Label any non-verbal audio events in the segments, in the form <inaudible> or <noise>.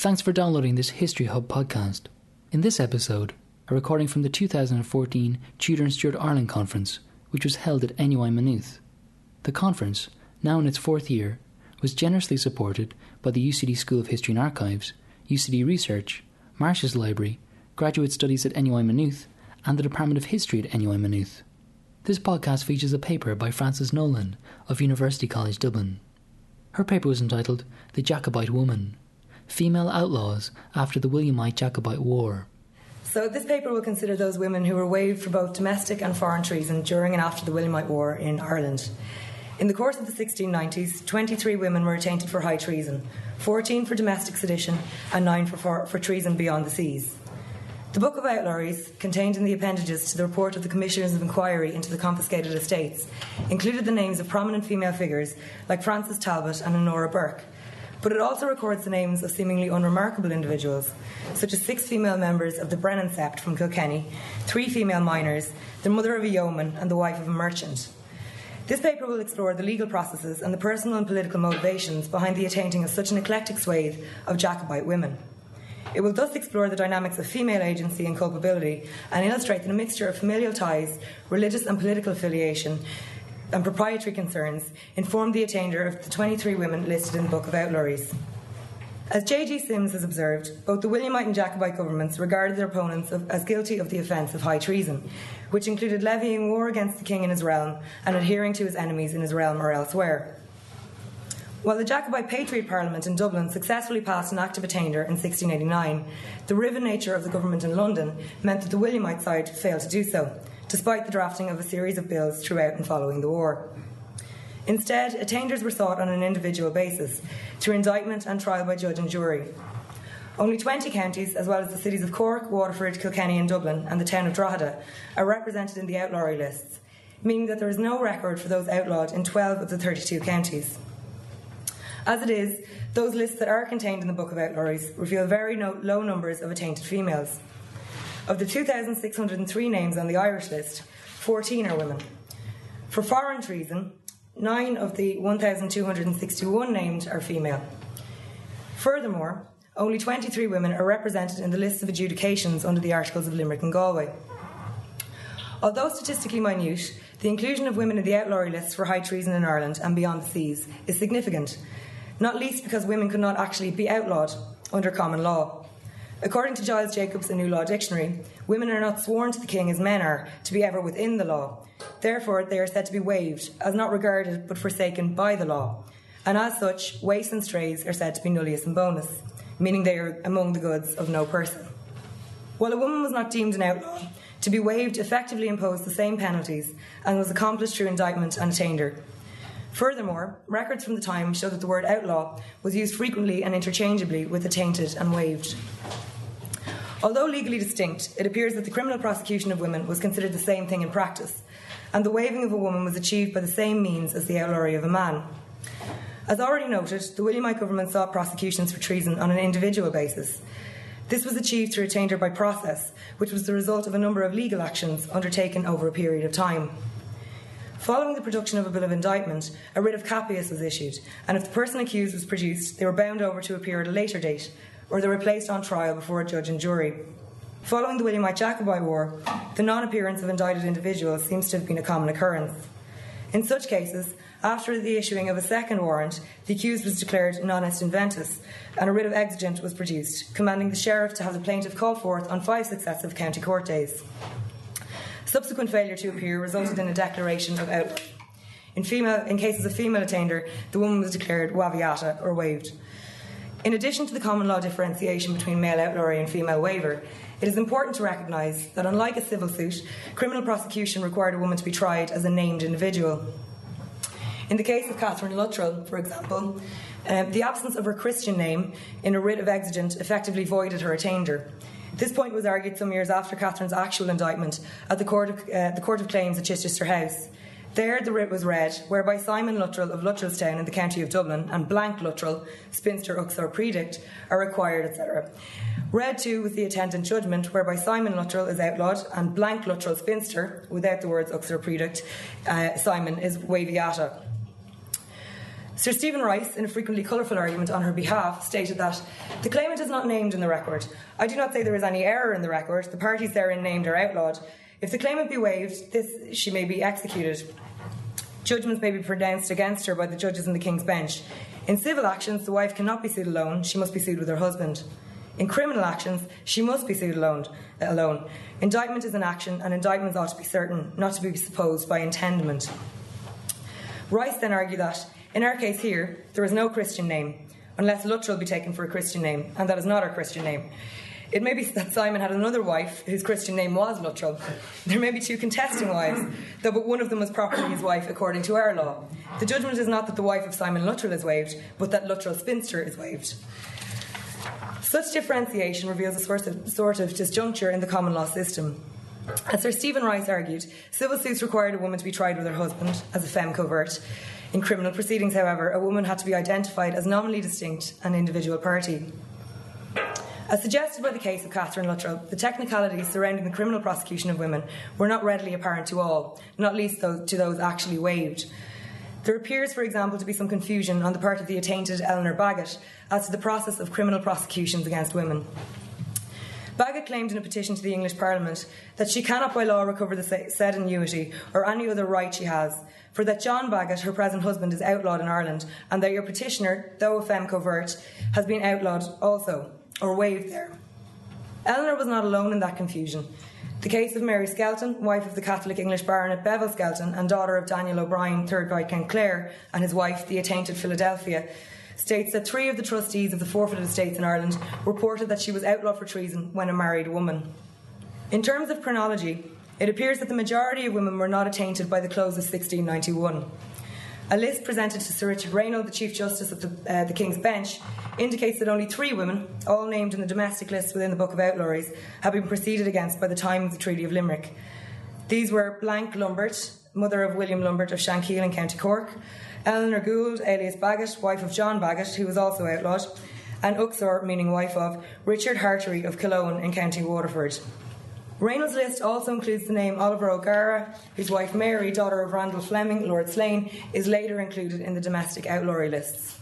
Thanks for downloading this History Hub podcast. In this episode, a recording from the 2014 Tudor and Stuart Ireland Conference, which was held at NUI Maynooth. The conference, now in its fourth year, was generously supported by the UCD School of History and Archives, UCD Research, Marsh's Library, Graduate Studies at NUI Maynooth, and the Department of History at NUI Maynooth. This podcast features a paper by Frances Nolan of University College Dublin. Her paper was entitled The Jacobite Woman Female Outlaws After the Williamite Jacobite War. So, this paper will consider those women who were waived for both domestic and foreign treason during and after the Williamite War in Ireland. In the course of the 1690s, 23 women were attainted for high treason, 14 for domestic sedition, and 9 for, for, for treason beyond the seas. The Book of Outlawries, contained in the appendages to the report of the Commissioners of Inquiry into the confiscated estates, included the names of prominent female figures like Frances Talbot and Honora Burke, but it also records the names of seemingly unremarkable individuals, such as six female members of the Brennan sept from Kilkenny, three female miners, the mother of a yeoman, and the wife of a merchant. This paper will explore the legal processes and the personal and political motivations behind the attainting of such an eclectic swathe of Jacobite women. It will thus explore the dynamics of female agency and culpability and illustrate that a mixture of familial ties, religious and political affiliation, and proprietary concerns informed the attainder of the 23 women listed in the Book of Outlawries. As J.G. Simms has observed, both the Williamite and Jacobite governments regarded their opponents of, as guilty of the offence of high treason, which included levying war against the king in his realm and adhering to his enemies in his realm or elsewhere. While the Jacobite Patriot Parliament in Dublin successfully passed an Act of Attainder in 1689, the riven nature of the government in London meant that the Williamite side failed to do so, despite the drafting of a series of bills throughout and following the war. Instead, attainders were sought on an individual basis, through indictment and trial by judge and jury. Only 20 counties, as well as the cities of Cork, Waterford, Kilkenny, and Dublin, and the town of Drogheda, are represented in the outlawry lists, meaning that there is no record for those outlawed in 12 of the 32 counties. As it is, those lists that are contained in the Book of Outlawries reveal very no- low numbers of attainted females. Of the 2,603 names on the Irish list, 14 are women. For foreign treason, nine of the 1,261 named are female. Furthermore, only 23 women are represented in the list of adjudications under the Articles of Limerick and Galway. Although statistically minute, the inclusion of women in the outlawry lists for high treason in Ireland and beyond the seas is significant, not least because women could not actually be outlawed under common law. According to Giles Jacobs' New Law Dictionary, women are not sworn to the king as men are to be ever within the law. Therefore, they are said to be waived, as not regarded but forsaken by the law. And as such, waifs and strays are said to be nullius in bonis, meaning they are among the goods of no person. While a woman was not deemed an outlaw, to be waived effectively imposed the same penalties and was accomplished through indictment and attainder. Furthermore, records from the time show that the word outlaw was used frequently and interchangeably with attainted and waived. Although legally distinct, it appears that the criminal prosecution of women was considered the same thing in practice, and the waiving of a woman was achieved by the same means as the outlawry of a man. As already noted, the Williamite government sought prosecutions for treason on an individual basis. This was achieved through attainder by process, which was the result of a number of legal actions undertaken over a period of time. Following the production of a bill of indictment, a writ of capias was issued, and if the person accused was produced, they were bound over to appear at a later date, or they were placed on trial before a judge and jury. Following the Williamite Jacobite War, the non appearance of indicted individuals seems to have been a common occurrence. In such cases, after the issuing of a second warrant, the accused was declared non est inventus, and a writ of exigent was produced, commanding the sheriff to have the plaintiff called forth on five successive county court days. Subsequent failure to appear resulted in a declaration of outlawry. In, female, in cases of female attainder, the woman was declared waviata or waived. In addition to the common law differentiation between male outlawry and female waiver, it is important to recognise that unlike a civil suit, criminal prosecution required a woman to be tried as a named individual. In the case of Catherine Luttrell, for example, um, the absence of her Christian name in a writ of exigent effectively voided her attainder. This point was argued some years after Catherine's actual indictment at the Court of, uh, the Court of Claims at Chichester House. There, the writ was read, whereby Simon Luttrell of Luttrellstown in the county of Dublin and Blank Luttrell, spinster uxor predict, are required, etc. Read too was the attendant judgment, whereby Simon Luttrell is outlawed and Blank Luttrell spinster, without the words uxor predict, uh, Simon is waviata. Sir Stephen Rice, in a frequently colourful argument on her behalf, stated that the claimant is not named in the record. I do not say there is any error in the record. The parties therein named are outlawed. If the claimant be waived, this she may be executed. Judgments may be pronounced against her by the judges in the King's Bench. In civil actions, the wife cannot be sued alone, she must be sued with her husband. In criminal actions, she must be sued alone. Uh, alone. Indictment is an action, and indictments ought to be certain, not to be supposed by intendment. Rice then argued that, in our case here, there is no Christian name, unless Luttrell be taken for a Christian name, and that is not our Christian name. It may be <laughs> that Simon had another wife whose Christian name was Luttrell. There may be two contesting wives, though but one of them was properly his wife according to our law. The judgment is not that the wife of Simon Luttrell is waived, but that Luttrell spinster is waived. Such differentiation reveals a sort of, sort of disjuncture in the common law system. As Sir Stephen Rice argued, civil suits required a woman to be tried with her husband as a feme covert. In criminal proceedings, however, a woman had to be identified as nominally distinct an individual party. As suggested by the case of Catherine Luttrell, the technicalities surrounding the criminal prosecution of women were not readily apparent to all, not least to those actually waived. There appears, for example, to be some confusion on the part of the attainted Eleanor Bagot as to the process of criminal prosecutions against women. Bagot claimed in a petition to the English Parliament that she cannot by law recover the said annuity or any other right she has, for that John Bagot, her present husband, is outlawed in Ireland, and that your petitioner, though a feme covert, has been outlawed also or waived there. Eleanor was not alone in that confusion. The case of Mary Skelton, wife of the Catholic English Baronet Bevil Skelton and daughter of Daniel O'Brien, 3rd Viscount Clare, and his wife, the attainted Philadelphia, states that three of the trustees of the forfeited estates in Ireland reported that she was outlawed for treason when a married woman. In terms of chronology, it appears that the majority of women were not attainted by the close of 1691. A list presented to Sir Richard Reynell, the Chief Justice of the, uh, the, King's Bench, indicates that only three women, all named in the domestic list within the Book of Outlawries, have been proceeded against by the time of the Treaty of Limerick. These were Blank Lumbert, mother of William Lumbert of Shankill in County Cork, Eleanor Gould, alias Bagot, wife of John Bagot, who was also outlawed, and Uxor, meaning wife of Richard Hartery of Cologne in County Waterford. Reynell's list also includes the name Oliver O'Gara, whose wife Mary, daughter of Randall Fleming, Lord Slane, is later included in the domestic outlawry lists.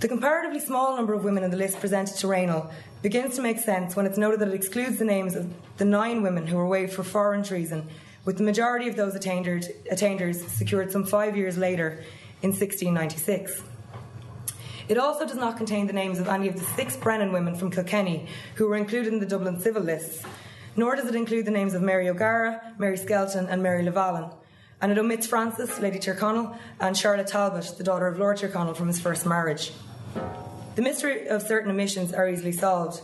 The comparatively small number of women in the list presented to Reynell begins to make sense when it's noted that it excludes the names of the nine women who were waived for foreign treason, with the majority of those attainders, attainders secured some five years later in 1696. It also does not contain the names of any of the six Brennan women from Kilkenny who were included in the Dublin civil lists, nor does it include the names of Mary O'Gara, Mary Skelton, and Mary Levalin. And it omits Frances, Lady Tyrconnell, and Charlotte Talbot, the daughter of Lord Tyrconnell from his first marriage. The mystery of certain omissions are easily solved.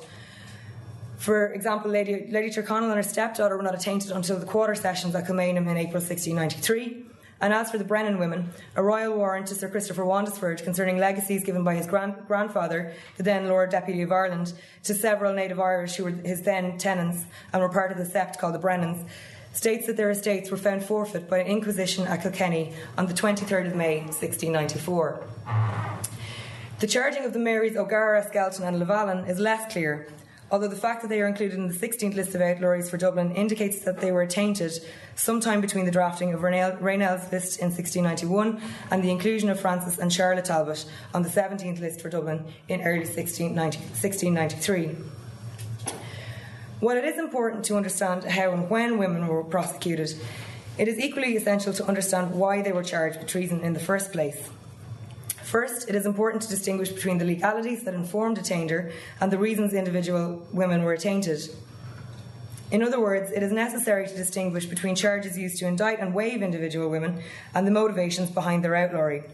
For example, Lady, Lady Tyrconnell and her stepdaughter were not attainted until the quarter sessions at Kilmainham in April 1693. And as for the Brennan women, a royal warrant to Sir Christopher Wandesford concerning legacies given by his grand- grandfather, the then Lord Deputy of Ireland, to several native Irish who were his then tenants and were part of the sept called the Brennans, states that their estates were found forfeit by an inquisition at Kilkenny on the 23rd of May 1694. The charging of the Marys O'Gara, Skelton, and Levalin is less clear, although the fact that they are included in the 16th list of outlawries for Dublin indicates that they were attainted sometime between the drafting of Reynell's list in 1691 and the inclusion of Frances and Charlotte Talbot on the 17th list for Dublin in early 1693. While it is important to understand how and when women were prosecuted, it is equally essential to understand why they were charged with treason in the first place. First, it is important to distinguish between the legalities that informed attainder and the reasons individual women were attainted. In other words, it is necessary to distinguish between charges used to indict and waive individual women and the motivations behind their outlawry.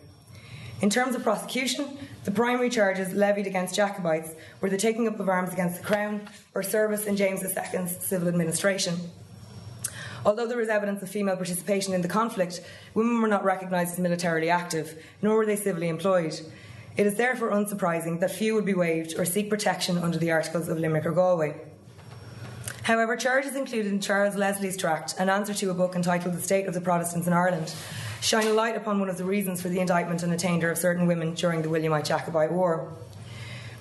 In terms of prosecution, the primary charges levied against Jacobites were the taking up of arms against the Crown or service in James II's civil administration. Although there is evidence of female participation in the conflict, women were not recognised as militarily active, nor were they civilly employed. It is therefore unsurprising that few would be waived or seek protection under the Articles of Limerick or Galway. However, charges included in Charles Leslie's tract, an answer to a book entitled The State of the Protestants in Ireland, shine a light upon one of the reasons for the indictment and attainder of certain women during the Williamite Jacobite War.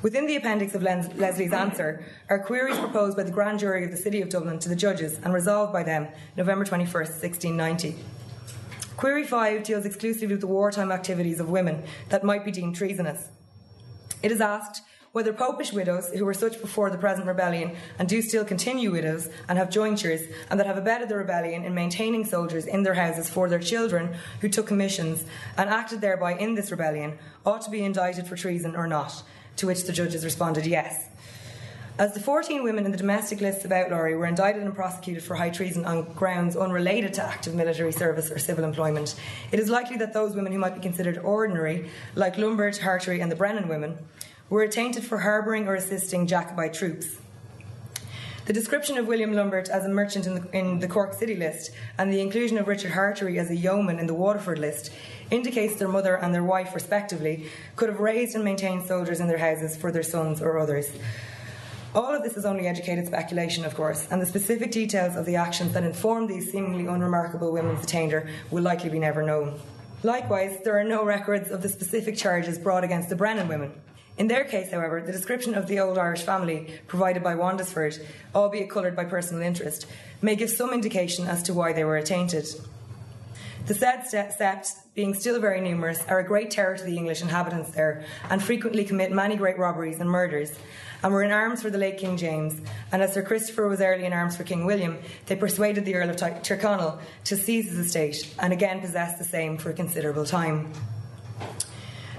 Within the appendix of Leslie's answer are queries proposed by the Grand Jury of the City of Dublin to the judges and resolved by them November 21, 1690. Query 5 deals exclusively with the wartime activities of women that might be deemed treasonous. It is asked whether popish widows, who were such before the present rebellion and do still continue widows and have jointures, and that have abetted the rebellion in maintaining soldiers in their houses for their children who took commissions and acted thereby in this rebellion, ought to be indicted for treason or not, to which the judges responded yes. As the 14 women in the domestic lists of outlawry were indicted and prosecuted for high treason on grounds unrelated to active military service or civil employment, it is likely that those women who might be considered ordinary, like Lumbert, Hartery, and the Brennan women, were attainted for harbouring or assisting Jacobite troops. The description of William Lumbert as a merchant in the, in the, Cork City list and the inclusion of Richard Hartery as a yeoman in the Waterford list indicates their mother and their wife, respectively, could have raised and maintained soldiers in their houses for their sons or others. All of this is only educated speculation, of course, and the specific details of the actions that informed these seemingly unremarkable women's attainder will likely be never known. Likewise, there are no records of the specific charges brought against the Brennan women. In their case, however, the description of the old Irish family provided by Wandesford, albeit coloured by personal interest, may give some indication as to why they were attainted. The said septs, being still very numerous, are a great terror to the English inhabitants there, and frequently commit many great robberies and murders, and were in arms for the late King James. And as Sir Christopher was early in arms for King William, they persuaded the Earl of Tyrconnell to seize his estate, and again possessed the same for a considerable time.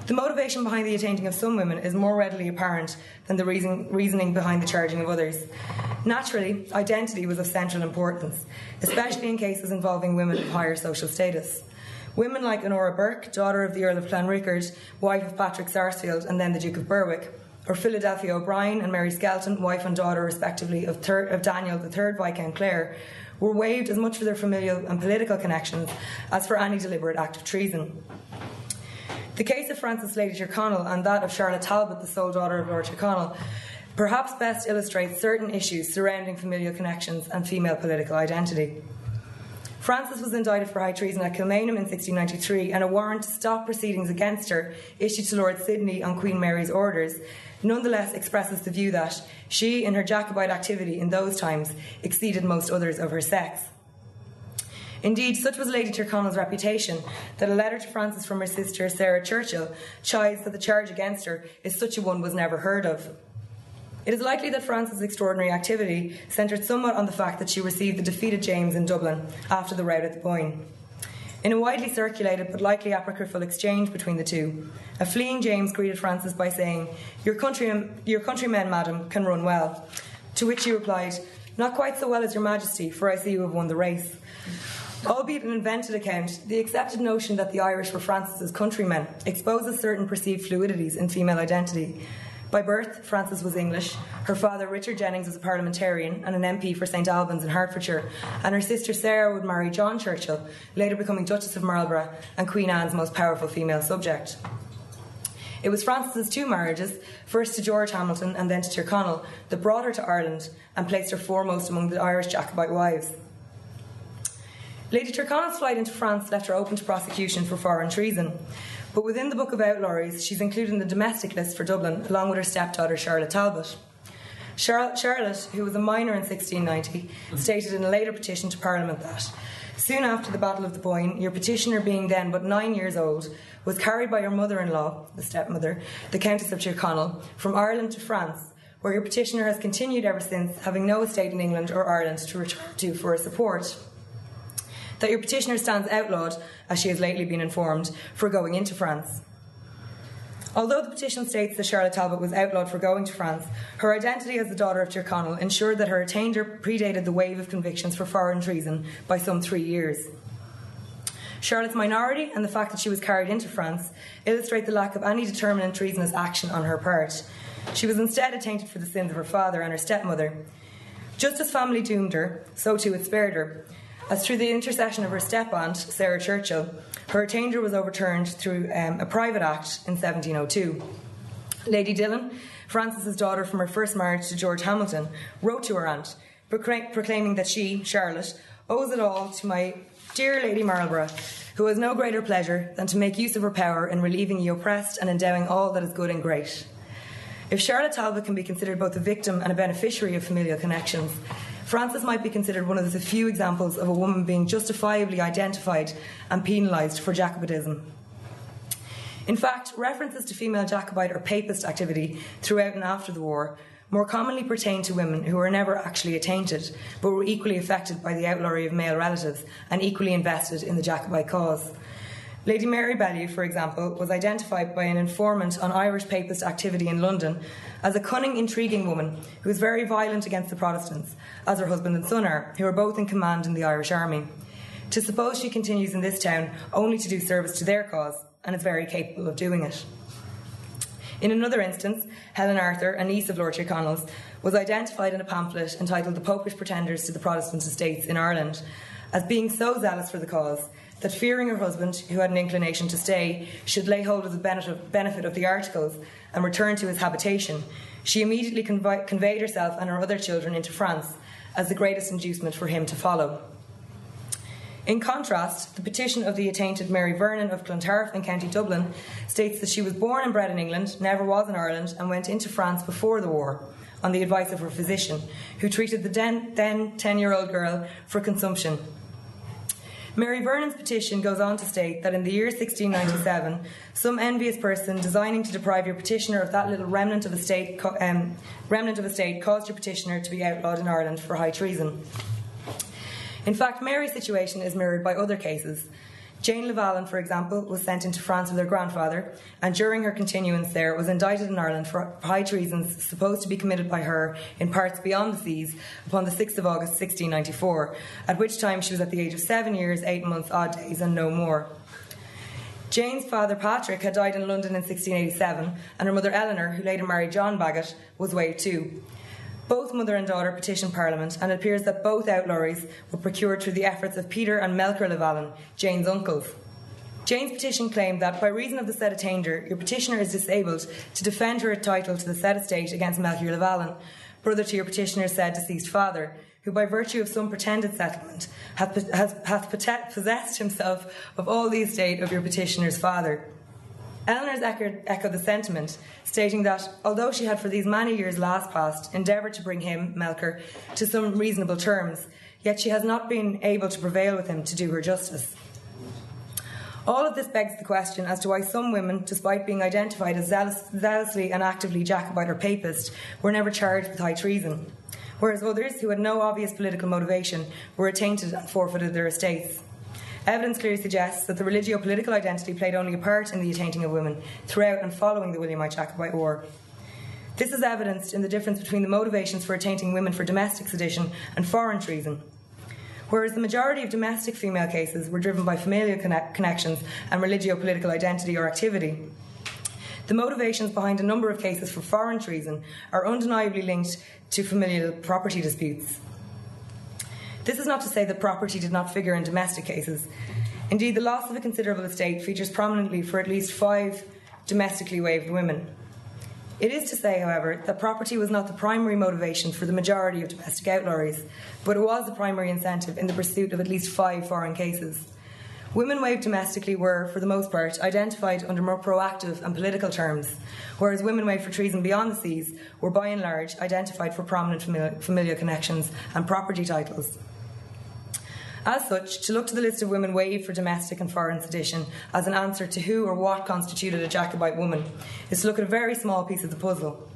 The motivation behind the attainting of some women is more readily apparent than the reason, reasoning behind the charging of others. Naturally, identity was of central importance, especially in cases involving women of higher social status. Women like Honora Burke, daughter of the Earl of Clanricarde, wife of Patrick Sarsfield and then the Duke of Berwick, or Philadelphia O'Brien and Mary Skelton, wife and daughter respectively of, thir- of Daniel III Viscount Clare, were waived as much for their familial and political connections as for any deliberate act of treason. The case of Frances Lady Tyrconnell and that of Charlotte Talbot, the sole daughter of Lord Tyrconnell, perhaps best illustrates certain issues surrounding familial connections and female political identity. Frances was indicted for high treason at Kilmainham in 1693, and a warrant to stop proceedings against her, issued to Lord Sidney on Queen Mary's orders, nonetheless expresses the view that she, in her Jacobite activity in those times, exceeded most others of her sex. Indeed, such was Lady Tyrconnell's reputation that a letter to Frances from her sister Sarah Churchill chides that the charge against her is such a one was never heard of. It is likely that Frances' extraordinary activity centred somewhat on the fact that she received the defeated James in Dublin after the rout at the Boyne. In a widely circulated but likely apocryphal exchange between the two, a fleeing James greeted Frances by saying, Your, countrymen, your countrymen, madam, can run well. To which she replied, Not quite so well as your majesty, for I see you have won the race. Albeit an invented account, the accepted notion that the Irish were Frances's countrymen exposes certain perceived fluidities in female identity. By birth, Frances was English. Her father, Richard Jennings, was a parliamentarian and an MP for St Albans in Hertfordshire, and her sister Sarah would marry John Churchill, later becoming Duchess of Marlborough and Queen Anne's most powerful female subject. It was Frances's two marriages, first to George Hamilton and then to Tyrconnell, that brought her to Ireland and placed her foremost among the Irish Jacobite wives. Lady Tyrconnell's flight into France left her open to prosecution for foreign treason. But within the Book of Outlawries, she's included in the domestic list for Dublin, along with her stepdaughter Charlotte Talbot. Charlotte, who was a minor in 1690, stated in a later petition to Parliament that soon after the Battle of the Boyne, your petitioner, being then but nine years old, was carried by your mother in law, the stepmother, the Countess of Tyrconnell, from Ireland to France, where your petitioner has continued ever since, having no estate in England or Ireland to return to for support that your petitioner stands outlawed, as she has lately been informed, for going into France. Although the petition states that Charlotte Talbot was outlawed for going to France, her identity as the daughter of Tyrconnell ensured that her attainder predated the wave of convictions for foreign treason by some three years. Charlotte's minority and the fact that she was carried into France illustrate the lack of any determinate treasonous action on her part. She was instead attainted for the sins of her father and her stepmother. Just as family doomed her, so too it spared her, as through the intercession of her step-aunt, Sarah Churchill, her attainder was overturned through um, a private act in 1702. Lady Dillon, Frances's daughter from her first marriage to George Hamilton, wrote to her aunt, proclaiming that she, Charlotte, owes it all to my dear Lady Marlborough, who has no greater pleasure than to make use of her power in relieving the oppressed and endowing all that is good and great. If Charlotte Talbot can be considered both a victim and a beneficiary of familial connections, Frances might be considered one of the few examples of a woman being justifiably identified and penalised for Jacobitism. In fact, references to female Jacobite or Papist activity throughout and after the war more commonly pertain to women who were never actually attainted, but were equally affected by the outlawry of male relatives and equally invested in the Jacobite cause. Lady Mary Bellew, for example, was identified by an informant on Irish Papist activity in London as a cunning, intriguing woman who was very violent against the Protestants, as her husband and son are, who are both in command in the Irish Army. To suppose she continues in this town only to do service to their cause, and is very capable of doing it. In another instance, Helen Arthur, a niece of Lord Tyrconnell's, was identified in a pamphlet entitled The Popish Pretenders to the Protestant Estates in Ireland as being so zealous for the cause that fearing her husband, who had an inclination to stay, should lay hold of the benefit of the articles and return to his habitation, she immediately conveyed, herself and her other children into France as the greatest inducement for him to follow. In contrast, the petition of the attainted Mary Vernon of Clontarf in County Dublin states that she was born and bred in England, never was in Ireland, and went into France before the war on the advice of her physician, who treated the then 10 year old girl for consumption Mary Vernon's petition goes on to state that in the year 1697, some envious person designing to deprive your petitioner of that little remnant of a state, um, remnant of caused your petitioner to be outlawed in Ireland for high treason. In fact, Mary's situation is mirrored by other cases. Jane Lavalin, for example, was sent into France with her grandfather, and during her continuance there was indicted in Ireland for high treasons supposed to be committed by her in parts beyond the seas upon the 6th of August 1694, at which time she was at the age of seven years, eight months, odd days, and no more. Jane's father Patrick had died in London in 1687, and her mother Eleanor, who later married John Bagot, was waived too. Both mother and daughter petitioned Parliament, and it appears that both outlawries were procured through the efforts of Peter and Melcher Lavalin, Jane's uncles. Jane's petition claimed that by reason of the said attainder, your petitioner is disabled to defend her title to the said estate against Melchior Lavalin, brother to your petitioner's said deceased father, who by virtue of some pretended settlement hath, hath possessed himself of all the estate of your petitioner's father. Eleanor's echoed, echoed the sentiment, stating that although she had for these many years last past endeavoured to bring him, Melcher, to some reasonable terms, yet she has not been able to prevail with him to do her justice. All of this begs the question as to why some women, despite being identified as zealous, zealously and actively Jacobite or Papist, were never charged with high treason, whereas others, who had no obvious political motivation, were attainted and forfeited their estates. Evidence clearly suggests that the religio political identity played only a part in the attainting of women throughout and following the Williamite Jacobite War. This is evidenced in the difference between the motivations for attainting women for domestic sedition and foreign treason. Whereas the majority of domestic female cases were driven by familial conne- connections and religio political identity or activity, the motivations behind a number of cases for foreign treason are undeniably linked to familial property disputes. This is not to say that property did not figure in domestic cases. Indeed, the loss of a considerable estate features prominently for at least five domestically waived women. It is to say, however, that property was not the primary motivation for the majority of domestic outlawries, but it was the primary incentive in the pursuit of at least five foreign cases. Women waived domestically were, for the most part, identified under more proactive and political terms, whereas women waived for treason beyond the seas were by and large identified for prominent familial connections and property titles. As such, to look to the list of women waived for domestic and foreign sedition as an answer to who or what constituted a Jacobite woman is to look at a very small piece of the puzzle.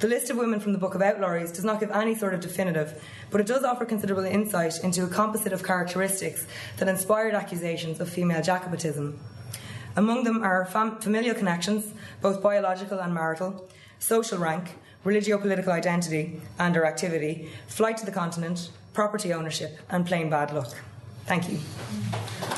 The list of women from the Book of Outlawries does not give any sort of definitive, but it does offer considerable insight into a composite of characteristics that inspired accusations of female Jacobitism. Among them are fam- familial connections, both biological and marital, social rank, religio political identity and or activity, flight to the continent, property ownership, and plain bad luck. Thank you.